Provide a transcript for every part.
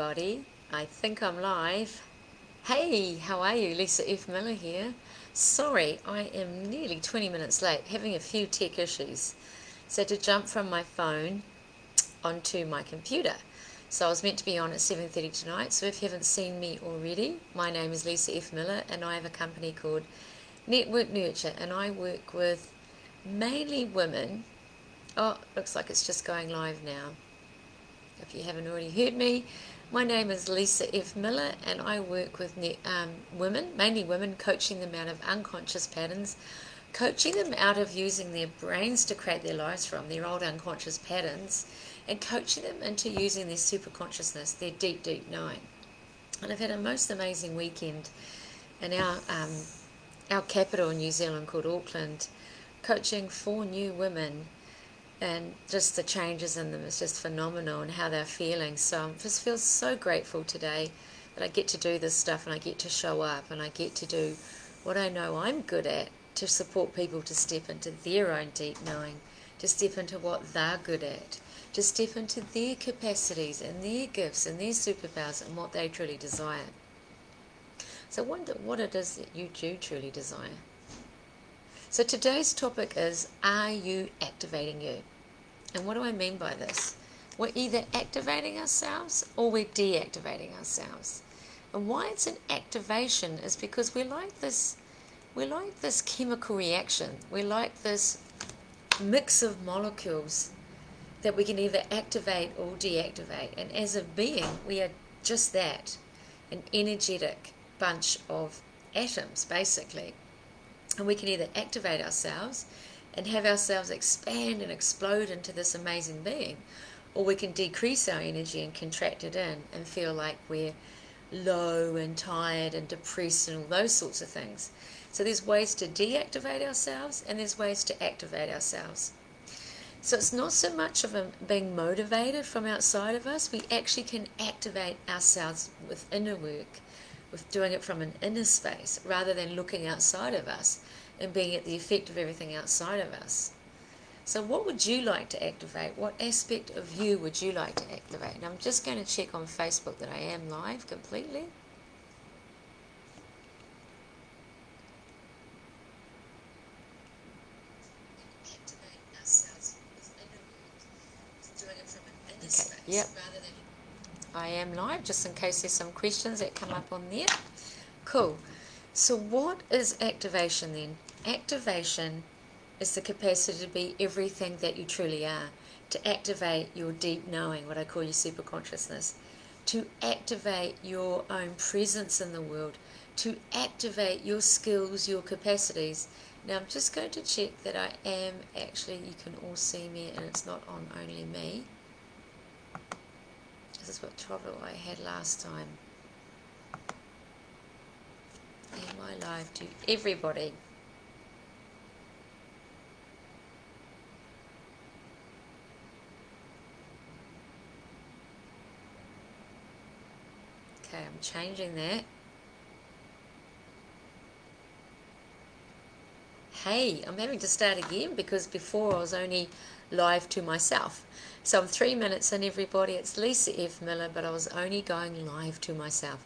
everybody. I think I'm live. Hey, how are you? Lisa F. Miller here. Sorry, I am nearly 20 minutes late, having a few tech issues. So to jump from my phone onto my computer. So I was meant to be on at 7.30 tonight. So if you haven't seen me already, my name is Lisa F. Miller and I have a company called Network Nurture and I work with mainly women. Oh, looks like it's just going live now. If you haven't already heard me, my name is Lisa F. Miller and I work with um, women, mainly women, coaching them out of unconscious patterns, coaching them out of using their brains to create their lives from, their old unconscious patterns, and coaching them into using their super consciousness, their deep, deep knowing. And I've had a most amazing weekend in our, um, our capital in New Zealand called Auckland, coaching four new women and just the changes in them is just phenomenal and how they're feeling. So I just feel so grateful today that I get to do this stuff and I get to show up and I get to do what I know I'm good at to support people to step into their own deep knowing, to step into what they're good at, to step into their capacities and their gifts and their superpowers and what they truly desire. So wonder what it is that you do truly desire. So today's topic is Are you activating you? And what do I mean by this? We're either activating ourselves or we're deactivating ourselves. And why it's an activation is because we're like this we're like this chemical reaction. We're like this mix of molecules that we can either activate or deactivate. And as a being, we are just that an energetic bunch of atoms, basically. And we can either activate ourselves and have ourselves expand and explode into this amazing being, or we can decrease our energy and contract it in and feel like we're low and tired and depressed and all those sorts of things. So there's ways to deactivate ourselves and there's ways to activate ourselves. So it's not so much of being motivated from outside of us, we actually can activate ourselves with inner work, with doing it from an inner space rather than looking outside of us and being at the effect of everything outside of us. So what would you like to activate? What aspect of you would you like to activate? And I'm just going to check on Facebook that I am live completely. Okay, yep. I am live just in case there's some questions that come up on there. Cool. So what is activation then? Activation is the capacity to be everything that you truly are, to activate your deep knowing, what I call your super consciousness, to activate your own presence in the world, to activate your skills, your capacities. Now I'm just going to check that I am actually, you can all see me and it's not on only me. This is what trouble I had last time. Am I live to everybody? Okay, I'm changing that. Hey, I'm having to start again because before I was only live to myself. So I'm three minutes in, everybody. It's Lisa F. Miller, but I was only going live to myself,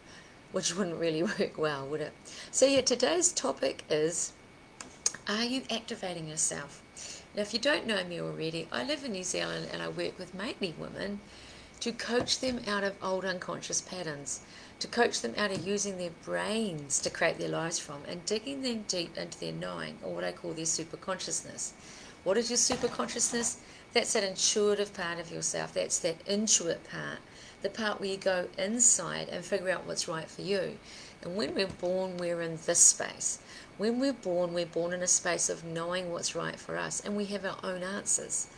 which wouldn't really work well, would it? So yeah, today's topic is, are you activating yourself? Now, if you don't know me already, I live in New Zealand and I work with mainly women to coach them out of old unconscious patterns, to coach them out of using their brains to create their lives from and digging them deep into their knowing, or what I call their super consciousness. What is your super consciousness? That's that intuitive part of yourself. That's that intuit part, the part where you go inside and figure out what's right for you. And when we're born, we're in this space. When we're born, we're born in a space of knowing what's right for us, and we have our own answers.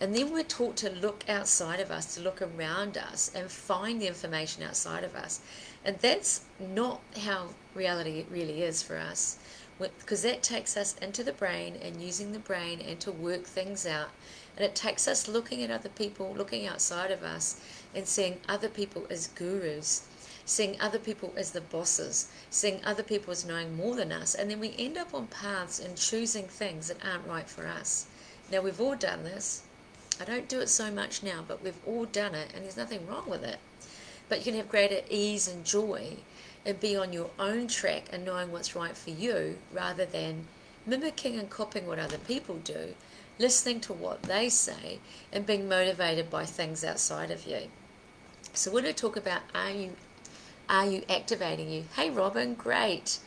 And then we're taught to look outside of us, to look around us and find the information outside of us. And that's not how reality really is for us. Because that takes us into the brain and using the brain and to work things out. And it takes us looking at other people, looking outside of us, and seeing other people as gurus, seeing other people as the bosses, seeing other people as knowing more than us. And then we end up on paths and choosing things that aren't right for us. Now, we've all done this. I don't do it so much now, but we've all done it, and there's nothing wrong with it. but you can have greater ease and joy and be on your own track and knowing what's right for you rather than mimicking and copying what other people do, listening to what they say, and being motivated by things outside of you. So when I talk about are you are you activating you? Hey Robin, great.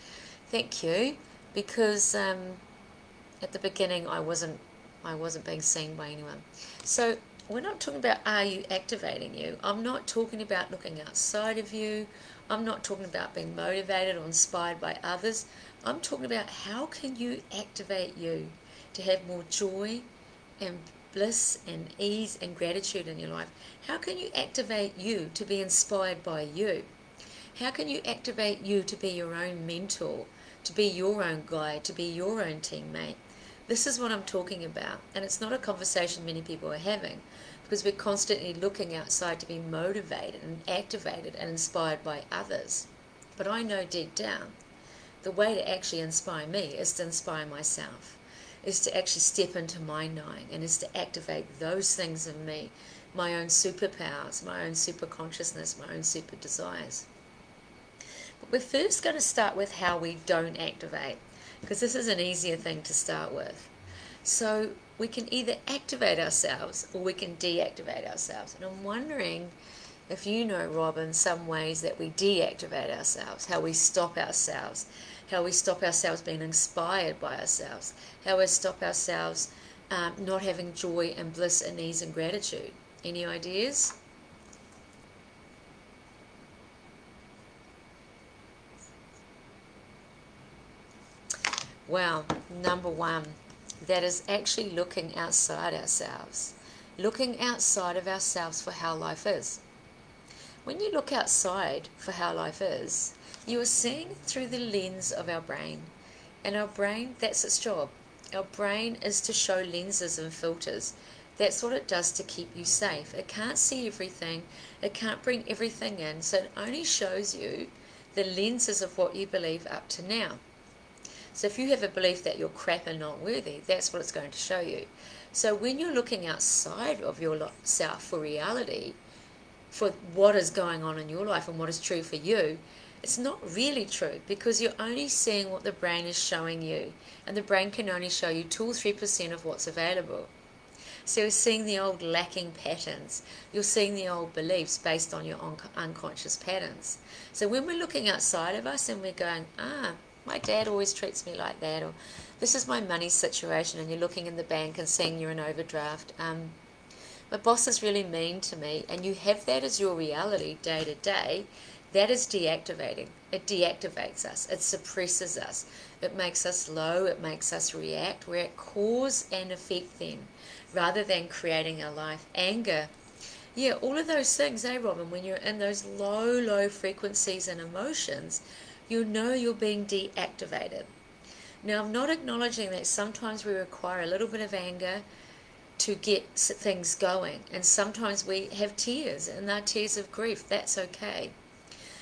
Thank you. Because um, at the beginning I wasn't I wasn't being seen by anyone. So we're not talking about are you activating you. I'm not talking about looking outside of you. I'm not talking about being motivated or inspired by others. I'm talking about how can you activate you to have more joy and bliss and ease and gratitude in your life. How can you activate you to be inspired by you? How can you activate you to be your own mentor, to be your own guide, to be your own teammate? This is what I'm talking about, and it's not a conversation many people are having because we're constantly looking outside to be motivated and activated and inspired by others. But I know deep down the way to actually inspire me is to inspire myself, is to actually step into my knowing and is to activate those things in me, my own superpowers, my own super consciousness, my own super desires. But we're first going to start with how we don't activate because this is an easier thing to start with. So we can either activate ourselves or we can deactivate ourselves. And I'm wondering if you know, Robin, some ways that we deactivate ourselves, how we stop ourselves, how we stop ourselves being inspired by ourselves, how we stop ourselves um, not having joy and bliss and ease and gratitude. Any ideas? Well, number one, that is actually looking outside ourselves, looking outside of ourselves for how life is. When you look outside for how life is, you are seeing through the lens of our brain. And our brain, that's its job. Our brain is to show lenses and filters. That's what it does to keep you safe. It can't see everything, it can't bring everything in, so it only shows you the lenses of what you believe up to now. So if you have a belief that you're crap and not worthy, that's what it's going to show you. So when you're looking outside of yourself for reality, for what is going on in your life and what is true for you, it's not really true because you're only seeing what the brain is showing you, and the brain can only show you 2 or 3% of what's available. So you're seeing the old lacking patterns. You're seeing the old beliefs based on your unconscious patterns. So when we're looking outside of us and we're going, ah, my dad always treats me like that, or this is my money situation, and you're looking in the bank and seeing you're in overdraft. Um, my boss is really mean to me, and you have that as your reality day to day. That is deactivating. It deactivates us. It suppresses us. It makes us low. It makes us react. We're at cause and effect then, rather than creating a life. Anger. Yeah, all of those things, eh, Robin? When you're in those low, low frequencies and emotions, you know you're being deactivated. Now, I'm not acknowledging that sometimes we require a little bit of anger to get things going, and sometimes we have tears, and they're tears of grief. That's okay.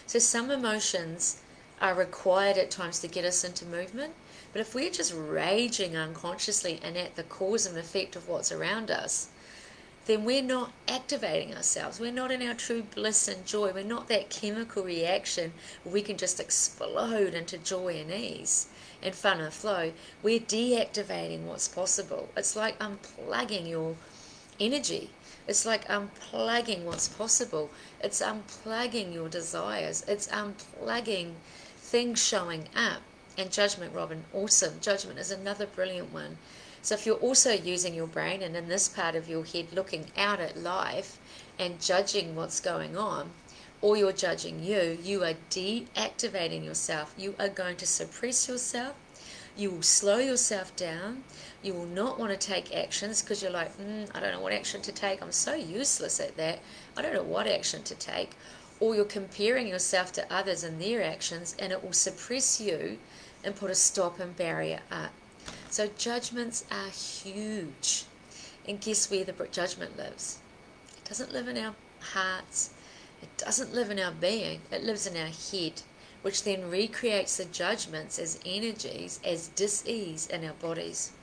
So, some emotions are required at times to get us into movement, but if we're just raging unconsciously and at the cause and effect of what's around us, then we're not activating ourselves. We're not in our true bliss and joy. We're not that chemical reaction where we can just explode into joy and ease and fun and flow. We're deactivating what's possible. It's like unplugging your energy. It's like unplugging what's possible. It's unplugging your desires. It's unplugging things showing up. And judgment, Robin, awesome. Judgment is another brilliant one so if you're also using your brain and in this part of your head looking out at life and judging what's going on, or you're judging you, you are deactivating yourself. You are going to suppress yourself. You will slow yourself down. You will not want to take actions because you're like, mm, I don't know what action to take. I'm so useless at that. I don't know what action to take. Or you're comparing yourself to others and their actions, and it will suppress you and put a stop and barrier up. So judgments are huge. And guess where the judgment lives? It doesn't live in our hearts. It doesn't live in our being. It lives in our head, which then recreates the judgments as energies, as dis-ease in our bodies.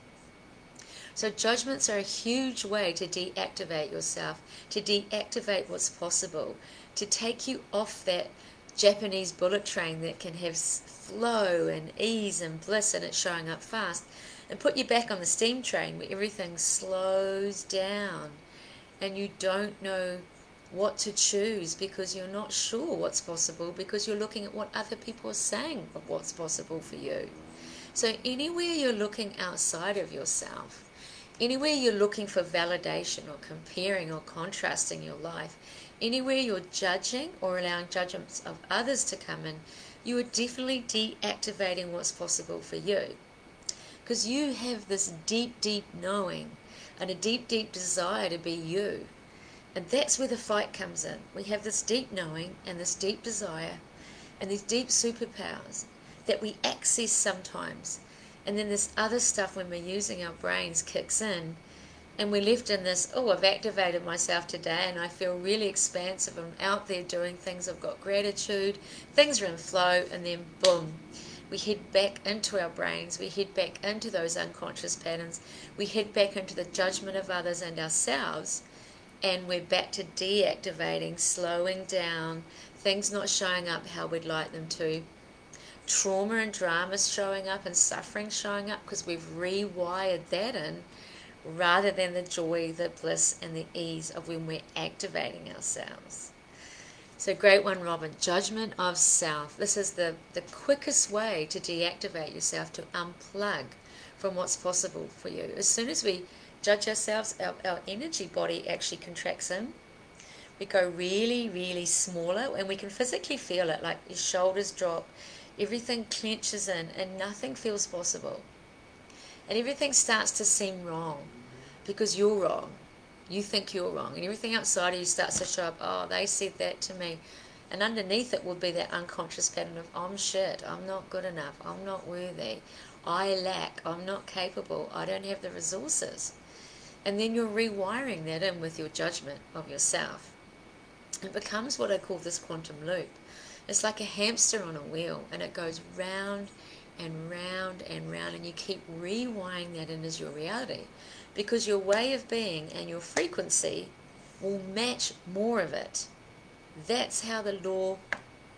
So, judgments are a huge way to deactivate yourself, to deactivate what's possible, to take you off that Japanese bullet train that can have flow and ease and bliss and it's showing up fast, and put you back on the steam train where everything slows down and you don't know what to choose because you're not sure what's possible because you're looking at what other people are saying of what's possible for you. So, anywhere you're looking outside of yourself, anywhere you're looking for validation or comparing or contrasting your life, anywhere you're judging or allowing judgments of others to come in, you are definitely deactivating what's possible for you. Because you have this deep, deep knowing and a deep, deep desire to be you. And that's where the fight comes in. We have this deep knowing and this deep desire and these deep superpowers that we access sometimes. And then this other stuff when we're using our brains kicks in and we're left in this, oh, I've activated myself today and I feel really expansive. I'm out there doing things. I've got gratitude. Things are in flow. And then, boom, we head back into our brains. We head back into those unconscious patterns. We head back into the judgment of others and ourselves and we're back to deactivating, slowing down, things not showing up how we'd like them to, trauma and dramas showing up and suffering showing up because we've rewired that in rather than the joy, the bliss, and the ease of when we're activating ourselves. So, great one, Robin. Judgment of self. This is the, the quickest way to deactivate yourself, to unplug from what's possible for you. As soon as we judge ourselves, our, our energy body actually contracts in. We go really, really smaller, and we can physically feel it like your shoulders drop, everything clenches in, and nothing feels possible. And everything starts to seem wrong because you're wrong. You think you're wrong, and everything outside of you starts to show up. Oh, they said that to me. And underneath it would be that unconscious pattern of I'm shit, I'm not good enough, I'm not worthy, I lack, I'm not capable, I don't have the resources. And then you're rewiring that in with your judgment of yourself. It becomes what I call this quantum loop. It's like a hamster on a wheel, and it goes round and round and round, and you keep rewiring that in as your reality because your way of being and your frequency will match more of it. That's how the law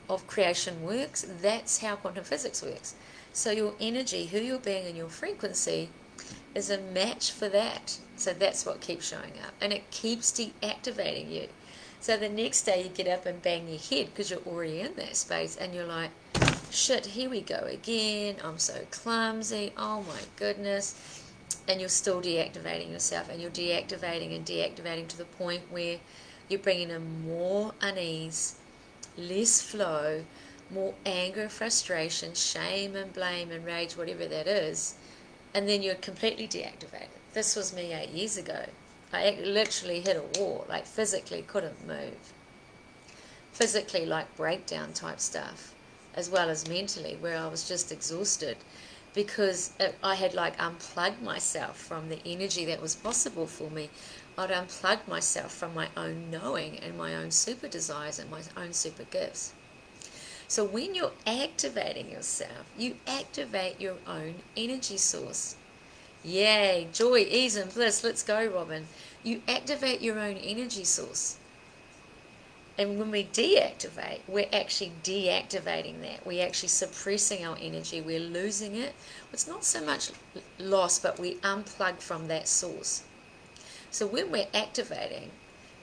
of creation works, that's how quantum physics works. So, your energy, who you're being, and your frequency is a match for that. So that's what keeps showing up. And it keeps deactivating you. So the next day you get up and bang your head because you're already in that space and you're like, shit, here we go again. I'm so clumsy. Oh my goodness. And you're still deactivating yourself and you're deactivating and deactivating to the point where you're bringing in more unease, less flow, more anger, frustration, shame and blame and rage, whatever that is and then you're completely deactivated. This was me eight years ago. I literally hit a wall, like physically couldn't move. Physically, like breakdown type stuff, as well as mentally, where I was just exhausted because it, I had like unplugged myself from the energy that was possible for me. I'd unplugged myself from my own knowing and my own super desires and my own super gifts. So when you're activating yourself, you activate your own energy source. Yay, joy, ease, and bliss. Let's go, Robin. You activate your own energy source. And when we deactivate, we're actually deactivating that. We're actually suppressing our energy. We're losing it. It's not so much loss, but we unplug from that source. So when we're activating,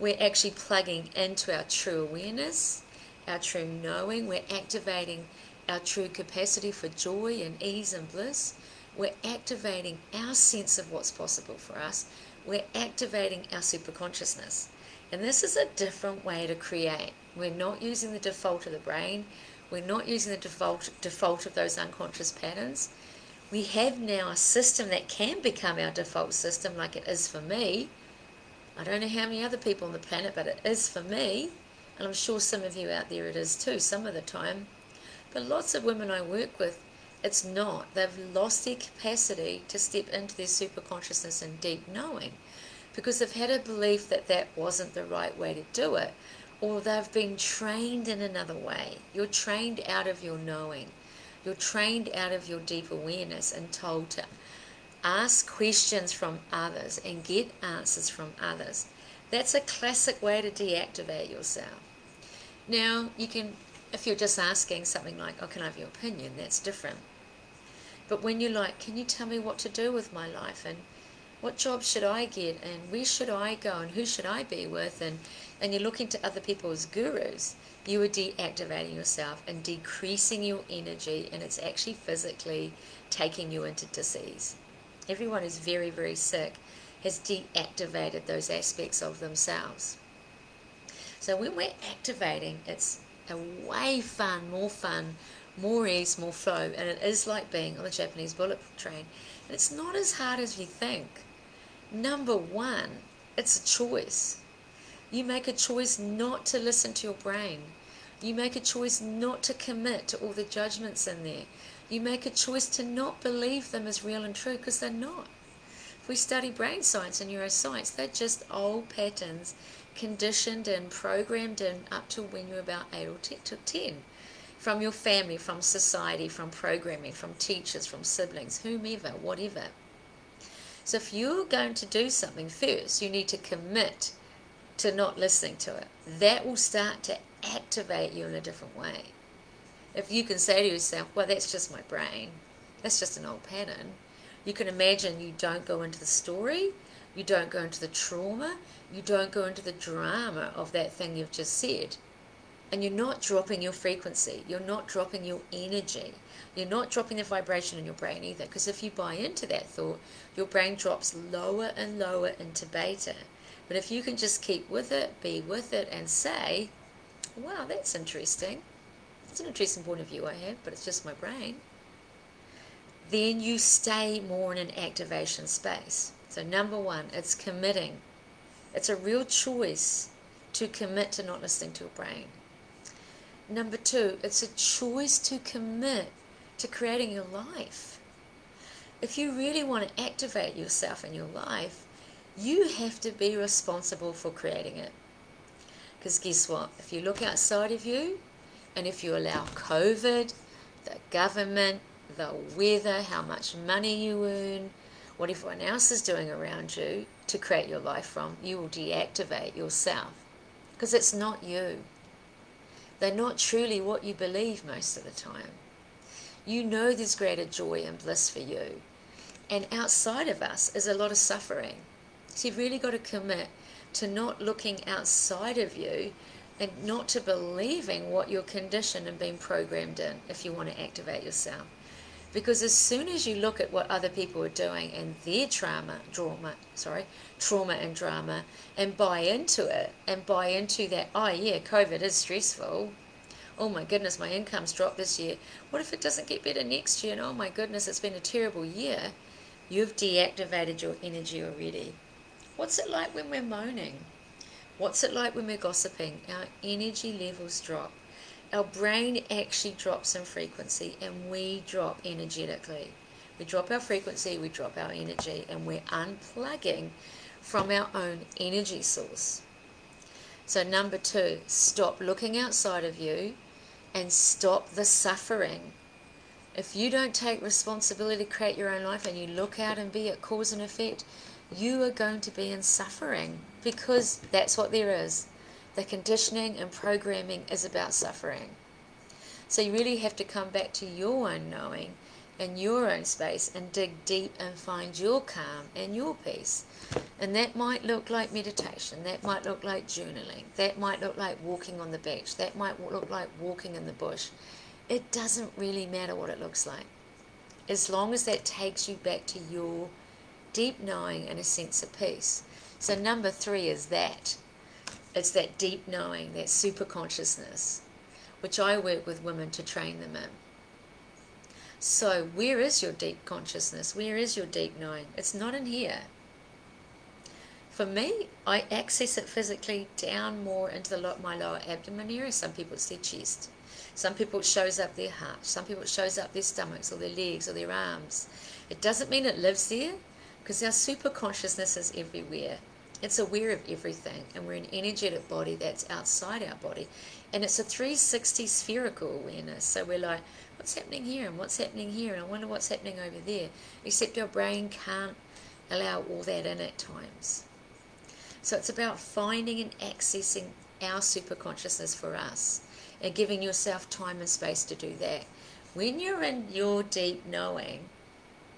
we're actually plugging into our true awareness our true knowing, we're activating our true capacity for joy and ease and bliss. We're activating our sense of what's possible for us. We're activating our superconsciousness. And this is a different way to create. We're not using the default of the brain. We're not using the default default of those unconscious patterns. We have now a system that can become our default system like it is for me. I don't know how many other people on the planet, but it is for me and I'm sure some of you out there it is too, some of the time. But lots of women I work with, it's not. They've lost their capacity to step into their super consciousness and deep knowing because they've had a belief that that wasn't the right way to do it, or they've been trained in another way. You're trained out of your knowing, you're trained out of your deep awareness and told to Ask questions from others and get answers from others. That's a classic way to deactivate yourself. Now, you can, if you're just asking something like, oh, can I have your opinion? That's different. But when you're like, can you tell me what to do with my life? And what job should I get? And where should I go? And who should I be with? And, and you're looking to other people as gurus, you are deactivating yourself and decreasing your energy. And it's actually physically taking you into disease. Everyone who's very, very sick has deactivated those aspects of themselves. So when we're activating, it's a way fun, more fun, more ease, more flow, and it is like being on the Japanese bullet train. And it's not as hard as you think. Number one, it's a choice. You make a choice not to listen to your brain. You make a choice not to commit to all the judgments in there. You make a choice to not believe them as real and true because they're not. If we study brain science and neuroscience, they're just old patterns conditioned and programmed in up to when you're about 8 or 10 from your family, from society, from programming, from teachers, from siblings, whomever, whatever. So if you're going to do something first, you need to commit to not listening to it. That will start to activate you in a different way. If you can say to yourself, well, that's just my brain, that's just an old pattern, you can imagine you don't go into the story, you don't go into the trauma, you don't go into the drama of that thing you've just said. And you're not dropping your frequency, you're not dropping your energy, you're not dropping the vibration in your brain either. Because if you buy into that thought, your brain drops lower and lower into beta. But if you can just keep with it, be with it, and say, wow, that's interesting. It's an interesting point of view I have, but it's just my brain. Then you stay more in an activation space. So, number one, it's committing. It's a real choice to commit to not listening to your brain. Number two, it's a choice to commit to creating your life. If you really want to activate yourself in your life, you have to be responsible for creating it. Because guess what? If you look outside of you and if you allow COVID, the government, the weather, how much money you earn, what everyone else is doing around you to create your life from, you will deactivate yourself. Because it's not you. They're not truly what you believe most of the time. You know there's greater joy and bliss for you. And outside of us is a lot of suffering. So you've really got to commit to not looking outside of you and not to believing what you're conditioned and being programmed in if you want to activate yourself. Because as soon as you look at what other people are doing and their trauma, trauma, sorry, trauma and drama, and buy into it and buy into that, oh yeah, COVID is stressful. Oh my goodness, my income's dropped this year. What if it doesn't get better next year? And oh my goodness, it's been a terrible year. You've deactivated your energy already. What's it like when we're moaning? What's it like when we're gossiping? Our energy levels drop our brain actually drops in frequency and we drop energetically. We drop our frequency, we drop our energy, and we're unplugging from our own energy source. So, number two, stop looking outside of you and stop the suffering. If you don't take responsibility to create your own life and you look out and be at cause and effect, you are going to be in suffering because that's what there is. The conditioning and programming is about suffering. So you really have to come back to your own knowing and your own space and dig deep and find your calm and your peace. And that might look like meditation, that might look like journaling, that might look like walking on the beach, that might look like walking in the bush. It doesn't really matter what it looks like. As long as that takes you back to your deep knowing and a sense of peace. So, number three is that it's that deep knowing, that super consciousness, which I work with women to train them in. So, where is your deep consciousness? Where is your deep knowing? It's not in here. For me, I access it physically down more into the, my lower abdomen area. Some people it's their chest. Some people it shows up their heart. Some people it shows up their stomachs or their legs or their arms. It doesn't mean it lives there because our super consciousness is everywhere. It's aware of everything, and we're an energetic body that's outside our body. And it's a 360 spherical awareness. So we're like what's happening here and what's happening here and I wonder what's happening over there. Except our brain can't allow all that in at times. So it's about finding and accessing our super consciousness for us and giving yourself time and space to do that. When you're in your deep knowing,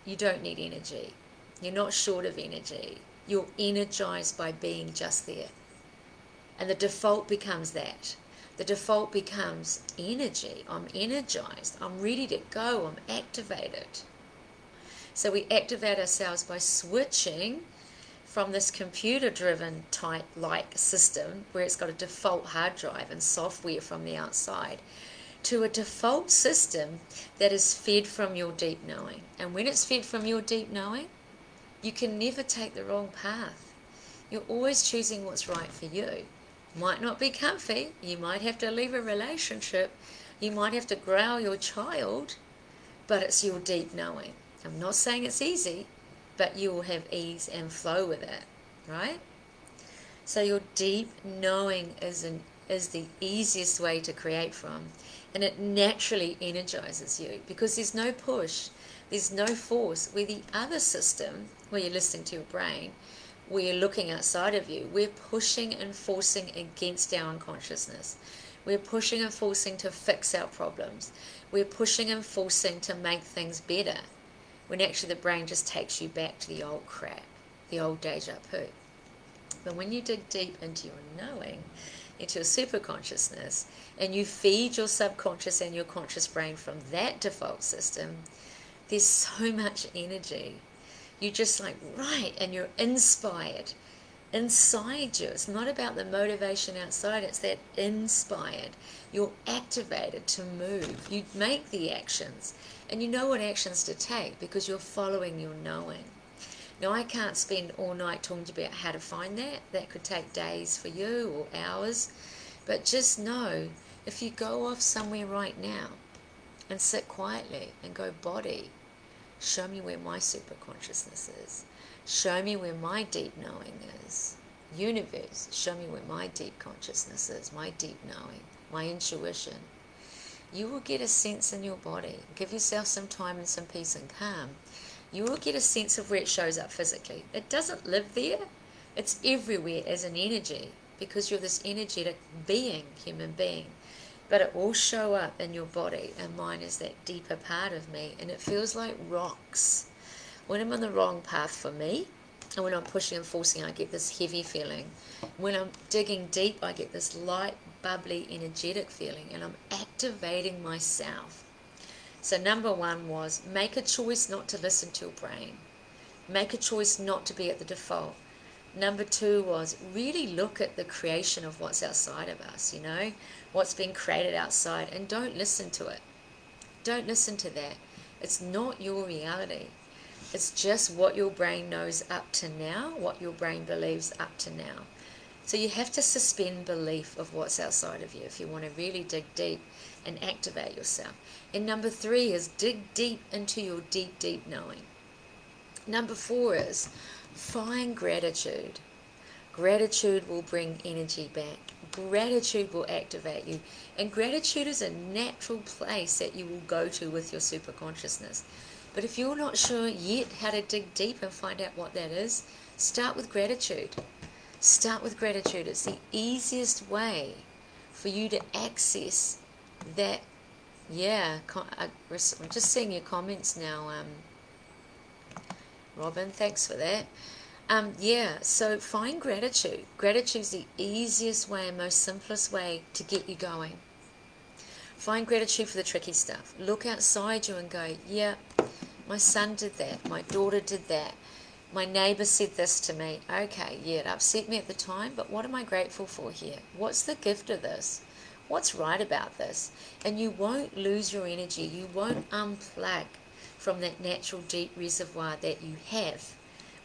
you don't need energy. You're not short of energy. You're energized by being just there. And the default becomes that. The default becomes energy. I'm energized. I'm ready to go. I'm activated. So we activate ourselves by switching from this computer driven type like system where it's got a default hard drive and software from the outside to a default system that is fed from your deep knowing. And when it's fed from your deep knowing, you can never take the wrong path. You're always choosing what's right for you. Might not be comfy, you might have to leave a relationship, you might have to growl your child, but it's your deep knowing. I'm not saying it's easy, but you will have ease and flow with it, right? So your deep knowing is an is the easiest way to create from, and it naturally energizes you because there's no push, there's no force. Where the other system, where you're listening to your brain, where you're looking outside of you, we're pushing and forcing against our unconsciousness. We're pushing and forcing to fix our problems. We're pushing and forcing to make things better when actually the brain just takes you back to the old crap, the old deja vu. But when you dig deep into your knowing, into your super consciousness, and you feed your subconscious and your conscious brain from that default system, there's so much energy. You're just like, right, and you're inspired inside you. It's not about the motivation outside, it's that inspired. You're activated to move. You make the actions. And you know what actions to take because you're following your knowing. Now, I can't spend all night talking to you about how to find that. That could take days for you or hours. But just know if you go off somewhere right now and sit quietly and go, body, show me where my super consciousness is. Show me where my deep knowing is. Universe, show me where my deep consciousness is, my deep knowing, my intuition you will get a sense in your body. Give yourself some time and some peace and calm. You will get a sense of where it shows up physically. It doesn't live there, it's everywhere as an energy because you're this energetic being, human being. But it will show up in your body, and mine is that deeper part of me, and it feels like rocks. When I'm on the wrong path for me, and when I'm pushing and forcing, I get this heavy feeling. When I'm digging deep, I get this light, bubbly, energetic feeling, and I'm activating myself. So, number one was make a choice not to listen to your brain, make a choice not to be at the default. Number two was really look at the creation of what's outside of us, you know, what's been created outside, and don't listen to it. Don't listen to that. It's not your reality. It's just what your brain knows up to now, what your brain believes up to now. So you have to suspend belief of what's outside of you if you want to really dig deep and activate yourself. And number three is dig deep into your deep, deep knowing. Number four is find gratitude. Gratitude will bring energy back. Gratitude will activate you. And gratitude is a natural place that you will go to with your super consciousness. But if you're not sure yet how to dig deep and find out what that is, start with gratitude. Start with gratitude. It's the easiest way for you to access that. Yeah, I'm just seeing your comments now, um, Robin. Thanks for that. Um, yeah, so find gratitude. Gratitude is the easiest way and most simplest way to get you going. Find gratitude for the tricky stuff. Look outside you and go, yeah, my son did that, my daughter did that, my neighbor said this to me. Okay, yeah, it upset me at the time, but what am I grateful for here? What's the gift of this? What's right about this? And you won't lose your energy. You won't unplug from that natural deep reservoir that you have.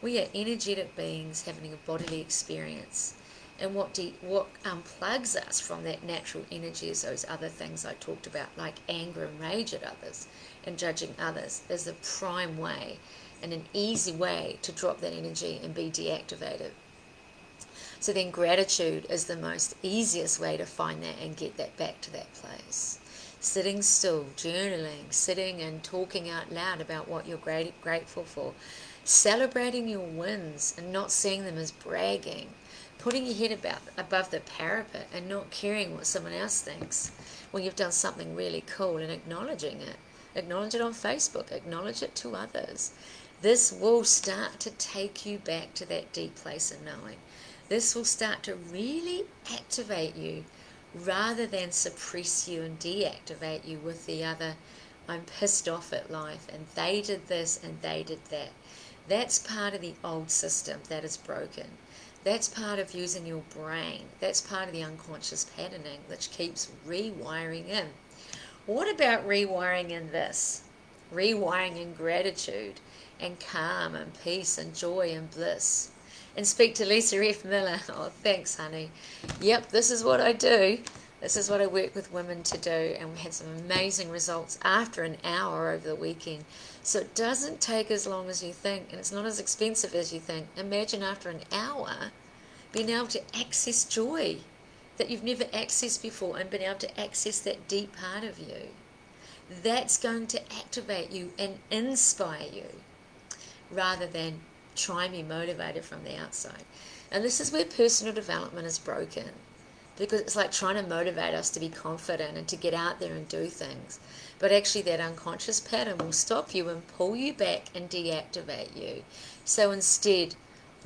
We are energetic beings having a bodily experience. And what de- what um, unplugs us from that natural energy is those other things I talked about, like anger and rage at others and judging others, is the prime way and an easy way to drop that energy and be deactivated. So then gratitude is the most easiest way to find that and get that back to that place. Sitting still, journaling, sitting and talking out loud about what you're great, grateful for, celebrating your wins and not seeing them as bragging, putting your head about, above the parapet and not caring what someone else thinks when you've done something really cool and acknowledging it. Acknowledge it on Facebook, acknowledge it to others. This will start to take you back to that deep place of knowing. This will start to really activate you rather than suppress you and deactivate you with the other, I'm pissed off at life and they did this and they did that. That's part of the old system that is broken. That's part of using your brain. That's part of the unconscious patterning which keeps rewiring in. What about rewiring in this? Rewiring in gratitude and calm and peace and joy and bliss and speak to Lisa F. Miller. Oh, thanks, honey. Yep, this is what I do. This is what I work with women to do, and we had some amazing results after an hour over the weekend. So it doesn't take as long as you think, and it's not as expensive as you think. Imagine after an hour being able to access joy that you've never accessed before and being able to access that deep part of you. That's going to activate you and inspire you rather than try and be motivated from the outside. And this is where personal development is broken because it's like trying to motivate us to be confident and to get out there and do things. But actually, that unconscious pattern will stop you and pull you back and deactivate you. So instead,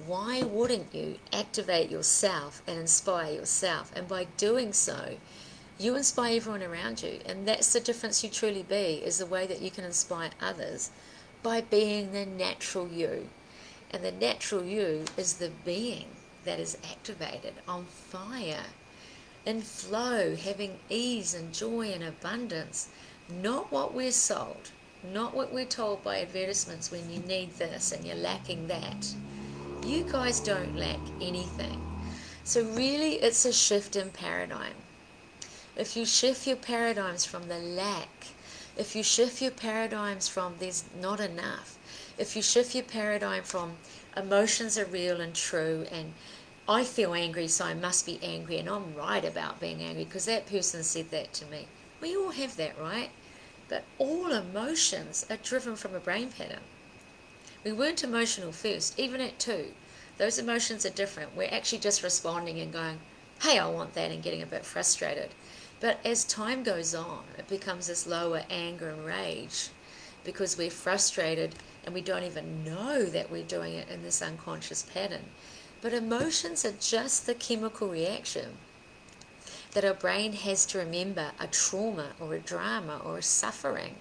why wouldn't you activate yourself and inspire yourself? And by doing so, you inspire everyone around you. And that's the difference you truly be, is the way that you can inspire others by being the natural you. And the natural you is the being that is activated on fire, in flow, having ease and joy and abundance. Not what we're sold, not what we're told by advertisements when you need this and you're lacking that. You guys don't lack anything. So, really, it's a shift in paradigm. If you shift your paradigms from the lack, if you shift your paradigms from there's not enough, if you shift your paradigm from emotions are real and true and I feel angry, so I must be angry, and I'm right about being angry because that person said that to me. We all have that, right? But all emotions are driven from a brain pattern. We weren't emotional first, even at two. Those emotions are different. We're actually just responding and going, hey, I want that, and getting a bit frustrated. But as time goes on, it becomes this lower anger and rage because we're frustrated and we don't even know that we're doing it in this unconscious pattern. But emotions are just the chemical reaction that our brain has to remember a trauma or a drama or a suffering,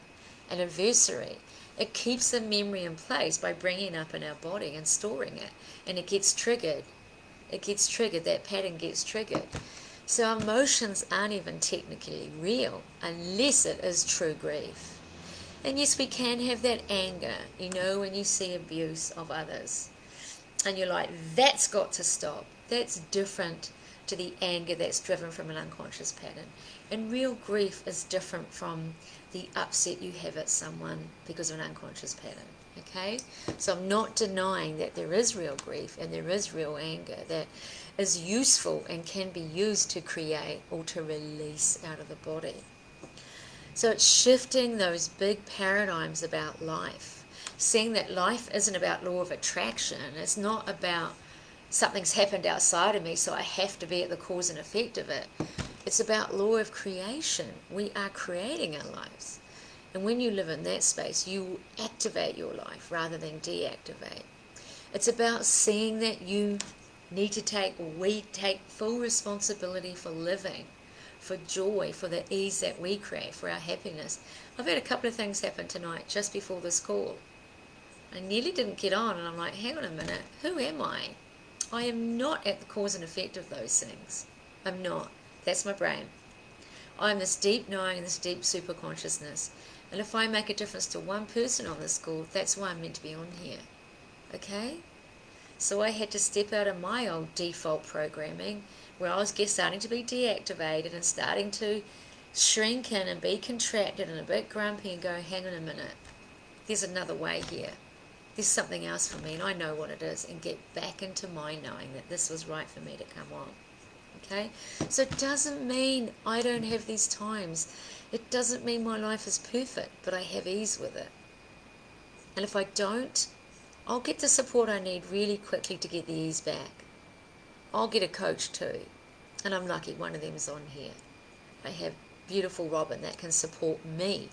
an adversary. It keeps the memory in place by bringing up in our body and storing it, and it gets triggered. It gets triggered, that pattern gets triggered. So emotions aren't even technically real unless it is true grief. And yes, we can have that anger, you know, when you see abuse of others. And you're like, that's got to stop. That's different to the anger that's driven from an unconscious pattern. And real grief is different from the upset you have at someone because of an unconscious pattern. Okay? So I'm not denying that there is real grief and there is real anger that is useful and can be used to create or to release out of the body. So it's shifting those big paradigms about life, seeing that life isn't about law of attraction. It's not about something's happened outside of me, so I have to be at the cause and effect of it. It's about law of creation. We are creating our lives. And when you live in that space, you activate your life rather than deactivate. It's about seeing that you need to take, we take full responsibility for living for joy, for the ease that we create, for our happiness. I've had a couple of things happen tonight just before this call. I nearly didn't get on, and I'm like, hang on a minute, who am I? I am not at the cause and effect of those things. I'm not. That's my brain. I'm this deep knowing, this deep super consciousness. And if I make a difference to one person on this call, that's why I'm meant to be on here. Okay? So I had to step out of my old default programming where I was starting to be deactivated and starting to shrink in and be contracted and a bit grumpy and go, hang on a minute, there's another way here. There's something else for me and I know what it is and get back into my knowing that this was right for me to come on. Okay? So it doesn't mean I don't have these times It doesn't mean my life is perfect, but I have ease with it. And if I don't, I'll get the support I need really quickly to get the ease back. I'll get a coach too. And I'm lucky one of them's on here. I have beautiful Robin that can support me.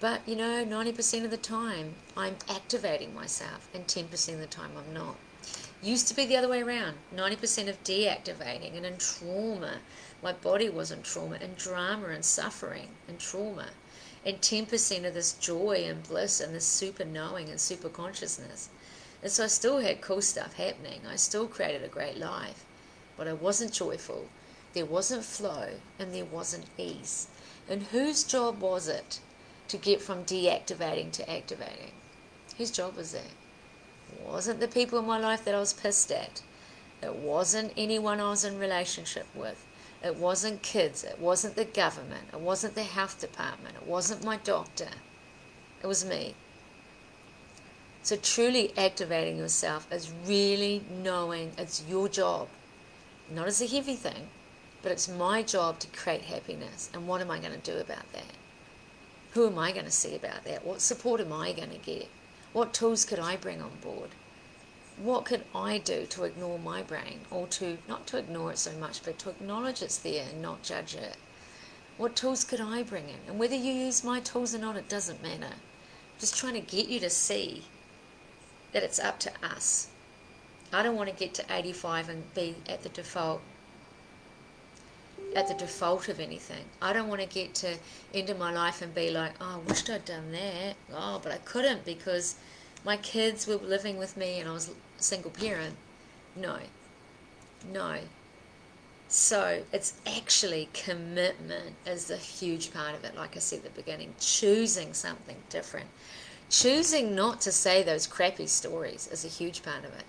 But you know, 90% of the time I'm activating myself, and 10% of the time I'm not. Used to be the other way around 90% of deactivating, and in trauma, my body was in trauma, and drama, and suffering, and trauma. And 10% of this joy and bliss, and this super knowing and super consciousness. And so I still had cool stuff happening. I still created a great life. But I wasn't joyful. There wasn't flow and there wasn't ease. And whose job was it to get from deactivating to activating? Whose job was that? It wasn't the people in my life that I was pissed at. It wasn't anyone I was in relationship with. It wasn't kids. It wasn't the government. It wasn't the health department. It wasn't my doctor. It was me. So, truly activating yourself is really knowing it's your job, not as a heavy thing, but it's my job to create happiness. And what am I going to do about that? Who am I going to see about that? What support am I going to get? What tools could I bring on board? What could I do to ignore my brain or to not to ignore it so much, but to acknowledge it's there and not judge it? What tools could I bring in? And whether you use my tools or not, it doesn't matter. I'm just trying to get you to see that it's up to us. I don't want to get to 85 and be at the default at the default of anything. I don't want to get to into my life and be like, oh, I wished I'd done that. Oh, but I couldn't because my kids were living with me and I was a single parent. No. No. So it's actually commitment is the huge part of it, like I said at the beginning. Choosing something different. Choosing not to say those crappy stories is a huge part of it.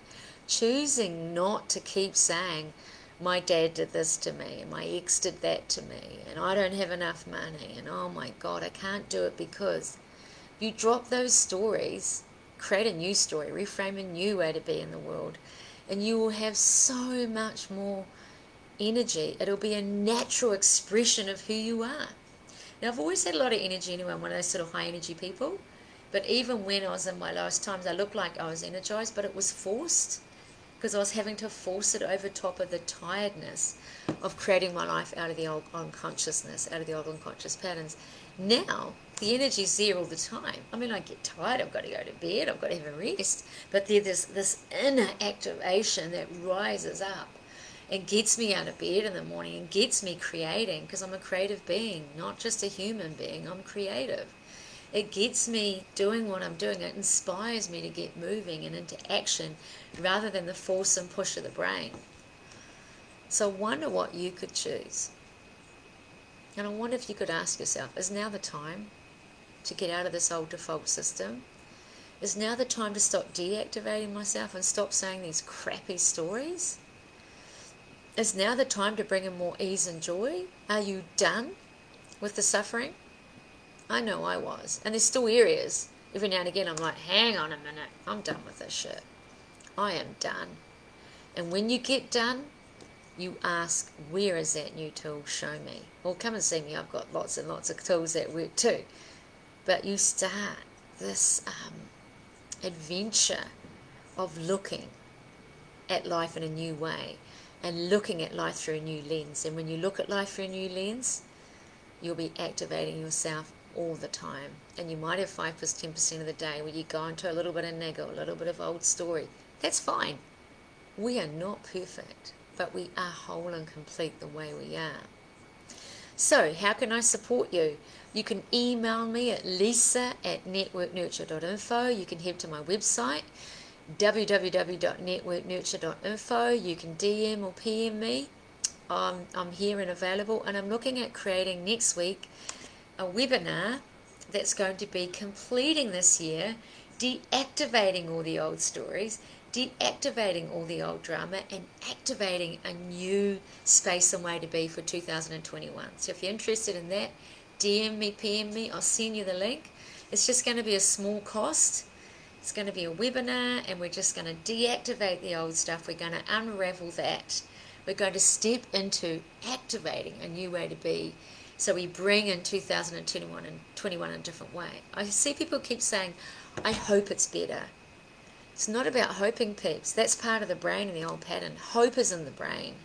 Choosing not to keep saying, my dad did this to me, and my ex did that to me, and I don't have enough money, and oh my God, I can't do it because you drop those stories, create a new story, reframe a new way to be in the world, and you will have so much more energy. It'll be a natural expression of who you are. Now, I've always had a lot of energy anyway, I'm one of those sort of high energy people. But even when I was in my lowest times, I looked like I was energized, but it was forced because I was having to force it over top of the tiredness of creating my life out of the old unconsciousness, out of the old unconscious patterns. Now, the energy's there all the time. I mean, I get tired, I've got to go to bed, I've got to have a rest, but there's this, this inner activation that rises up and gets me out of bed in the morning and gets me creating because I'm a creative being, not just a human being, I'm creative it gets me doing what I'm doing. It inspires me to get moving and into action rather than the force and push of the brain. So wonder what you could choose. And I wonder if you could ask yourself is now the time to get out of this old default system? Is now the time to stop deactivating myself and stop saying these crappy stories? Is now the time to bring in more ease and joy? Are you done with the suffering? I know I was. And there's still areas. Every now and again, I'm like, hang on a minute. I'm done with this shit. I am done. And when you get done, you ask, where is that new tool? Show me. Well, come and see me. I've got lots and lots of tools that work too. But you start this um, adventure of looking at life in a new way and looking at life through a new lens. And when you look at life through a new lens, you'll be activating yourself all the time. And you might have 5 plus 10% of the day where you go into a little bit of niggle, a little bit of old story. That's fine. We are not perfect, but we are whole and complete the way we are. So, how can I support you? You can email me at lisa at networknurture.info. You can head to my website, www.networknurture.info. You can DM or PM me. Um, I'm here and available, and I'm looking at creating next week a webinar that's going to be completing this year, deactivating all the old stories, deactivating all the old drama, and activating a new space and way to be for 2021. So if you're interested in that, DM me, PM me, I'll send you the link. It's just going to be a small cost. It's going to be a webinar, and we're just going to deactivate the old stuff. We're going to unravel that. We're going to step into activating a new way to be So we bring in 2021 and 21 in a different way. I see people keep saying, I hope it's better. It's not about hoping, peeps. That's part of the brain and the old pattern. Hope is in the brain.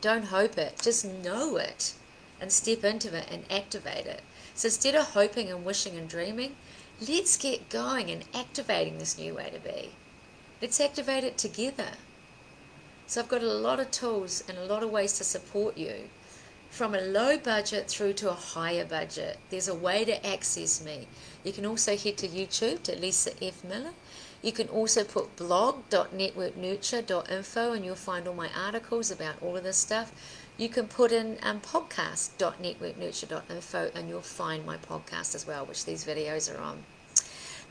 Don't hope it, just know it and step into it and activate it. So instead of hoping and wishing and dreaming, let's get going and activating this new way to be. Let's activate it together. So I've got a lot of tools and a lot of ways to support you from a low budget through to a higher budget. There's a way to access me. You can also head to YouTube to Lisa F. Miller. You can also put blog.networknurture.info and you'll find all my articles about all of this stuff. You can put in um, podcast.networknurture.info and you'll find my podcast as well, which these videos are on.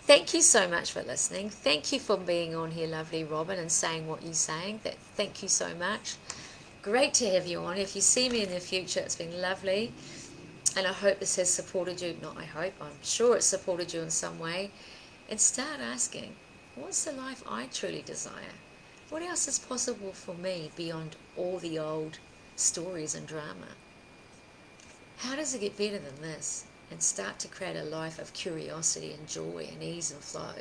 Thank you so much for listening. Thank you for being on here, lovely Robin, and saying what you're saying. Thank you so much. Great to have you on. If you see me in the future, it's been lovely. And I hope this has supported you. Not I hope, I'm sure it's supported you in some way. And start asking, what's the life I truly desire? What else is possible for me beyond all the old stories and drama? How does it get better than this? And start to create a life of curiosity and joy and ease and flow.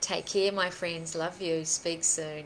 Take care, my friends. Love you. Speak soon.